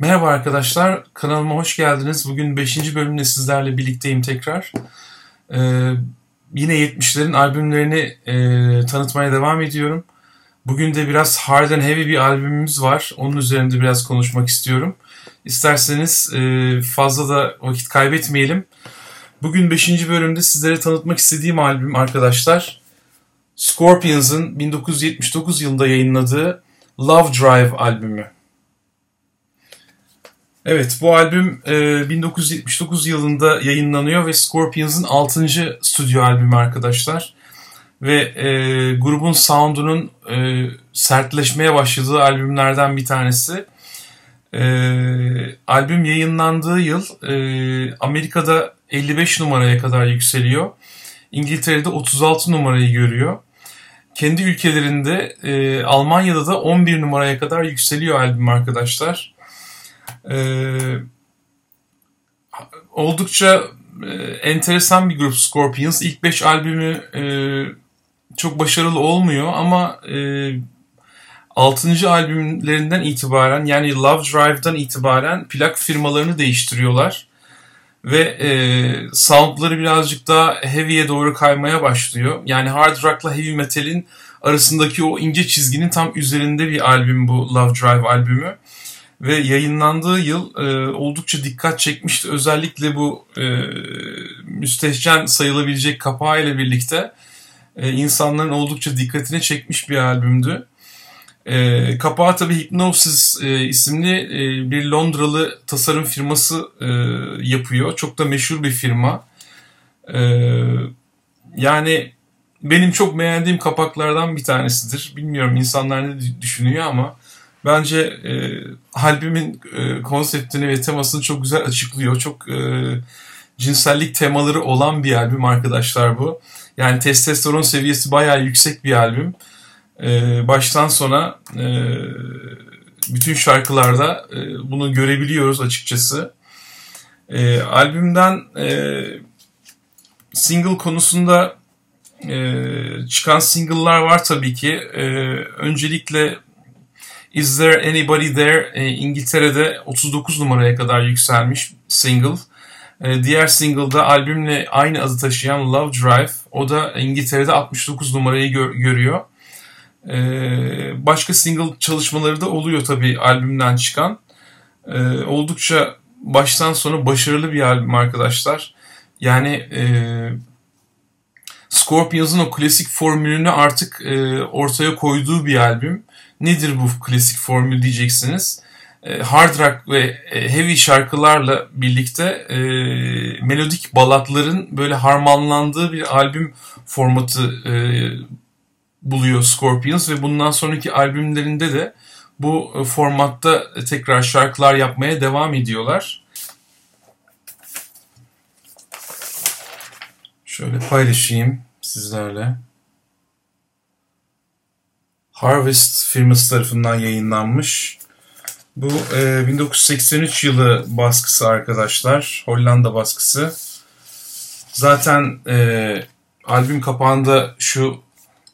Merhaba arkadaşlar, kanalıma hoş geldiniz. Bugün 5. bölümde sizlerle birlikteyim tekrar. Ee, yine 70'lerin albümlerini e, tanıtmaya devam ediyorum. Bugün de biraz hard and heavy bir albümümüz var. Onun üzerinde biraz konuşmak istiyorum. İsterseniz e, fazla da vakit kaybetmeyelim. Bugün 5. bölümde sizlere tanıtmak istediğim albüm arkadaşlar. Scorpions'ın 1979 yılında yayınladığı Love Drive albümü. Evet bu albüm e, 1979 yılında yayınlanıyor ve Scorpions'ın 6. stüdyo albümü arkadaşlar. Ve e, grubun sound'unun e, sertleşmeye başladığı albümlerden bir tanesi. E, albüm yayınlandığı yıl e, Amerika'da 55 numaraya kadar yükseliyor. İngiltere'de 36 numarayı görüyor. Kendi ülkelerinde e, Almanya'da da 11 numaraya kadar yükseliyor albüm arkadaşlar. Ee, oldukça e, enteresan bir grup Scorpions. İlk 5 albümü e, çok başarılı olmuyor ama e, 6. albümlerinden itibaren yani Love Drive'dan itibaren plak firmalarını değiştiriyorlar. Ve e, soundları birazcık daha heavy'e doğru kaymaya başlıyor. Yani hard rock'la heavy metal'in arasındaki o ince çizginin tam üzerinde bir albüm bu Love Drive albümü ve yayınlandığı yıl e, oldukça dikkat çekmişti. Özellikle bu e, müstehcen sayılabilecek kapağıyla birlikte e, insanların oldukça dikkatini çekmiş bir albümdü. E, kapağı tabi Hypnosis e, isimli e, bir Londralı tasarım firması e, yapıyor. Çok da meşhur bir firma. E, yani benim çok beğendiğim kapaklardan bir tanesidir. Bilmiyorum insanlar ne düşünüyor ama bence e, albümün e, konseptini ve temasını çok güzel açıklıyor. Çok e, cinsellik temaları olan bir albüm arkadaşlar bu. Yani testosteron seviyesi bayağı yüksek bir albüm. E, baştan sona e, bütün şarkılarda e, bunu görebiliyoruz açıkçası. E, albümden e, single konusunda e, çıkan single'lar var tabii ki. E, öncelikle Is There Anybody There e, İngiltere'de 39 numaraya kadar yükselmiş single. E, diğer single'da albümle aynı adı taşıyan Love Drive o da İngiltere'de 69 numarayı gör, görüyor. E, başka single çalışmaları da oluyor tabii albümden çıkan. E, oldukça baştan sona başarılı bir albüm arkadaşlar. Yani e, Scorpions'ın o klasik formülünü artık e, ortaya koyduğu bir albüm. Nedir bu klasik formül diyeceksiniz. E, hard rock ve e, heavy şarkılarla birlikte e, melodik balatların böyle harmanlandığı bir albüm formatı e, buluyor Scorpions ve bundan sonraki albümlerinde de bu e, formatta tekrar şarkılar yapmaya devam ediyorlar. Şöyle paylaşayım sizlerle. Harvest firması tarafından yayınlanmış. Bu e, 1983 yılı baskısı arkadaşlar. Hollanda baskısı. Zaten e, albüm kapağında şu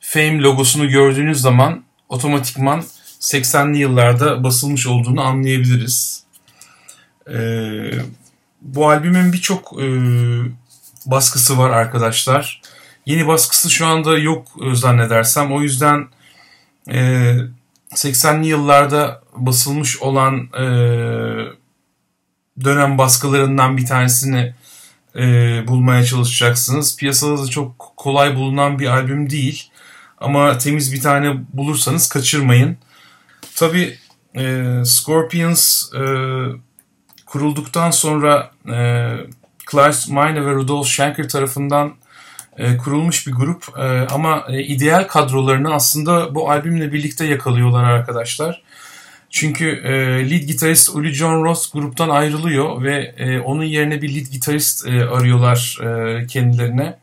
Fame logosunu gördüğünüz zaman otomatikman 80'li yıllarda basılmış olduğunu anlayabiliriz. E, bu albümün birçok e, baskısı var arkadaşlar. Yeni baskısı şu anda yok e, zannedersem. O yüzden e, 80'li yıllarda basılmış olan e, dönem baskılarından bir tanesini e, bulmaya çalışacaksınız. Piyasada da çok kolay bulunan bir albüm değil. Ama temiz bir tane bulursanız kaçırmayın. Tabi e, Scorpions kurulduktan sonra Clive Mine ve Rudolf Schenker tarafından kurulmuş bir grup e, ama e, ideal kadrolarını aslında bu albümle birlikte yakalıyorlar arkadaşlar. Çünkü e, lead gitarist Uli John Ross gruptan ayrılıyor ve e, onun yerine bir lead gitarist e, arıyorlar e, kendilerine.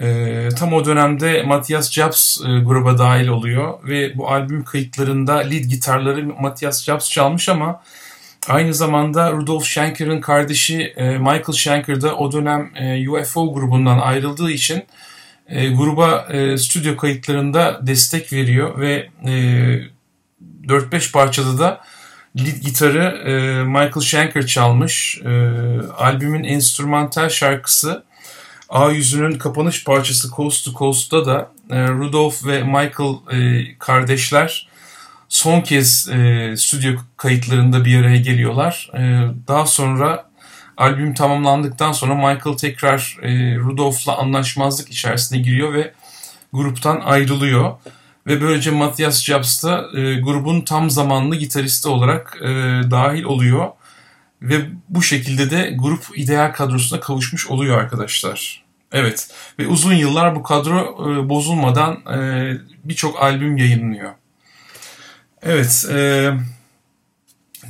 E, tam o dönemde Matthias Jabs e, gruba dahil oluyor ve bu albüm kayıtlarında lead gitarları Matthias Jabs çalmış ama Aynı zamanda Rudolf Schenker'ın kardeşi e, Michael Schenker da o dönem e, UFO grubundan ayrıldığı için e, gruba stüdyo kayıtlarında destek veriyor ve 4-5 parçada da Lead gitarı Michael Schenker çalmış. Albümün enstrümantal şarkısı A yüzünün kapanış parçası Coast to Coast'ta da Rudolph ve Michael kardeşler son kez e, stüdyo kayıtlarında bir araya geliyorlar. E, daha sonra albüm tamamlandıktan sonra Michael tekrar e, Rudolph'la anlaşmazlık içerisine giriyor ve gruptan ayrılıyor. Ve böylece Matthias Jabs da e, grubun tam zamanlı gitaristi olarak e, dahil oluyor. Ve bu şekilde de grup ideal kadrosuna kavuşmuş oluyor arkadaşlar. Evet ve uzun yıllar bu kadro e, bozulmadan e, birçok albüm yayınlıyor. Evet e,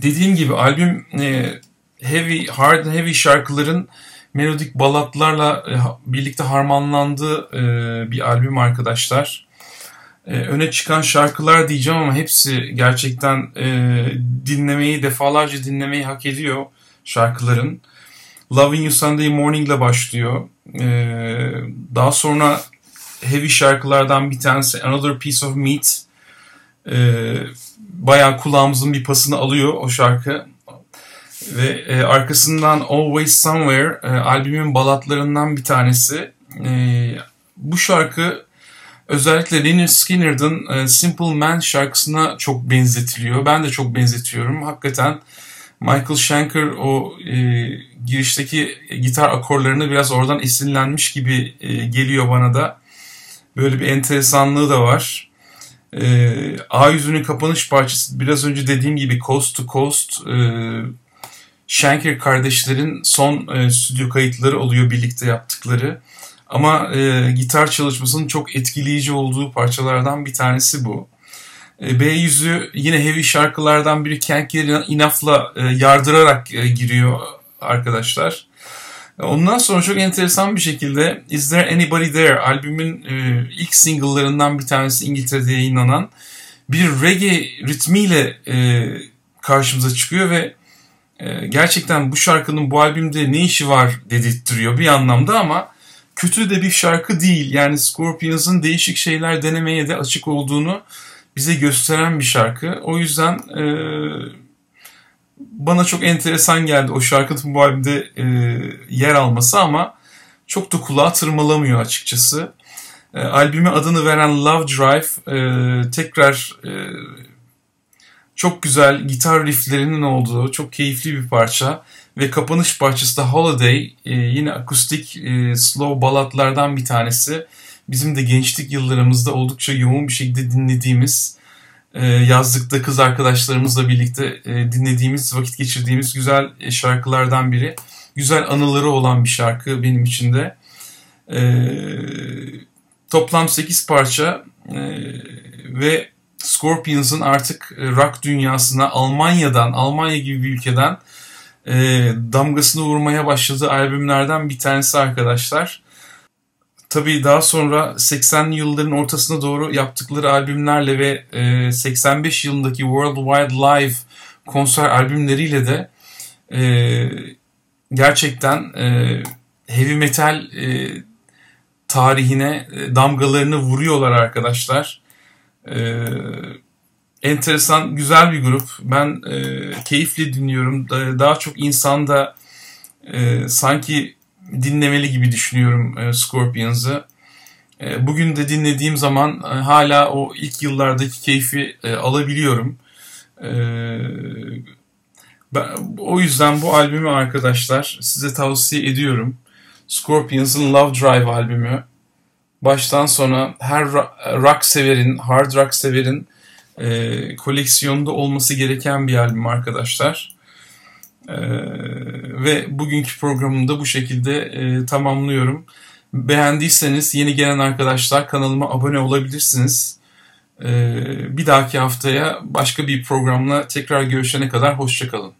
dediğim gibi albüm e, heavy, hard heavy şarkıların melodik balatlarla e, birlikte harmanlandığı e, bir albüm arkadaşlar. E, öne çıkan şarkılar diyeceğim ama hepsi gerçekten e, dinlemeyi, defalarca dinlemeyi hak ediyor şarkıların. Loving You Sunday Morning ile başlıyor. E, daha sonra heavy şarkılardan bir tanesi Another Piece of Meat. E, bayağı kulağımızın bir pasını alıyor o şarkı. Ve e, arkasından Always Somewhere e, albümün balatlarından bir tanesi. E, bu şarkı özellikle Leonard Skinner'ın e, Simple Man şarkısına çok benzetiliyor. Ben de çok benzetiyorum. Hakikaten Michael Schenker o e, girişteki gitar akorlarını biraz oradan esinlenmiş gibi e, geliyor bana da. Böyle bir enteresanlığı da var. E, A yüzünün kapanış parçası biraz önce dediğim gibi Coast to Coast e, Schenker kardeşlerin son e, stüdyo kayıtları oluyor birlikte yaptıkları. Ama e, gitar çalışmasının çok etkileyici olduğu parçalardan bir tanesi bu. E, B yüzü yine heavy şarkılardan biri Can't Get Enough'la e, yardırarak e, giriyor arkadaşlar. Ondan sonra çok enteresan bir şekilde Is There Anybody There albümün e, ilk single'larından bir tanesi İngiltere'de yayınlanan bir reggae ritmiyle e, karşımıza çıkıyor ve e, gerçekten bu şarkının bu albümde ne işi var dedirttiriyor bir anlamda ama kötü de bir şarkı değil. Yani Scorpions'ın değişik şeyler denemeye de açık olduğunu bize gösteren bir şarkı. O yüzden e, bana çok enteresan geldi o şarkının bu albümde e, yer alması ama çok da kulağa tırmalamıyor açıkçası. E, albüme adını veren Love Drive e, tekrar e, çok güzel gitar rifflerinin olduğu çok keyifli bir parça ve kapanış parçası da Holiday e, yine akustik e, slow balatlardan bir tanesi. Bizim de gençlik yıllarımızda oldukça yoğun bir şekilde dinlediğimiz yazlıkta kız arkadaşlarımızla birlikte e, dinlediğimiz vakit geçirdiğimiz güzel e, şarkılardan biri. Güzel anıları olan bir şarkı benim için de. E, toplam 8 parça e, ve Scorpions'ın artık rock dünyasına Almanya'dan, Almanya gibi bir ülkeden damgasını vurmaya başladığı albümlerden bir tanesi arkadaşlar. Tabii daha sonra 80'li yılların ortasına doğru yaptıkları albümlerle ve e, 85 yılındaki Worldwide Live konser albümleriyle de e, gerçekten e, heavy metal e, tarihine e, damgalarını vuruyorlar arkadaşlar. Ee, enteresan, güzel bir grup. Ben e, keyifli dinliyorum. Daha çok insan da e, sanki dinlemeli gibi düşünüyorum e, Scorpions'ı. E, bugün de dinlediğim zaman e, hala o ilk yıllardaki keyfi e, alabiliyorum. E, ben, o yüzden bu albümü arkadaşlar size tavsiye ediyorum. Scorpions'ın Love Drive albümü baştan sona her rock severin, hard rock severin e, koleksiyonda olması gereken bir albüm arkadaşlar. E, ve bugünkü programımı bu şekilde e, tamamlıyorum. Beğendiyseniz yeni gelen arkadaşlar kanalıma abone olabilirsiniz. E, bir dahaki haftaya başka bir programla tekrar görüşene kadar hoşçakalın.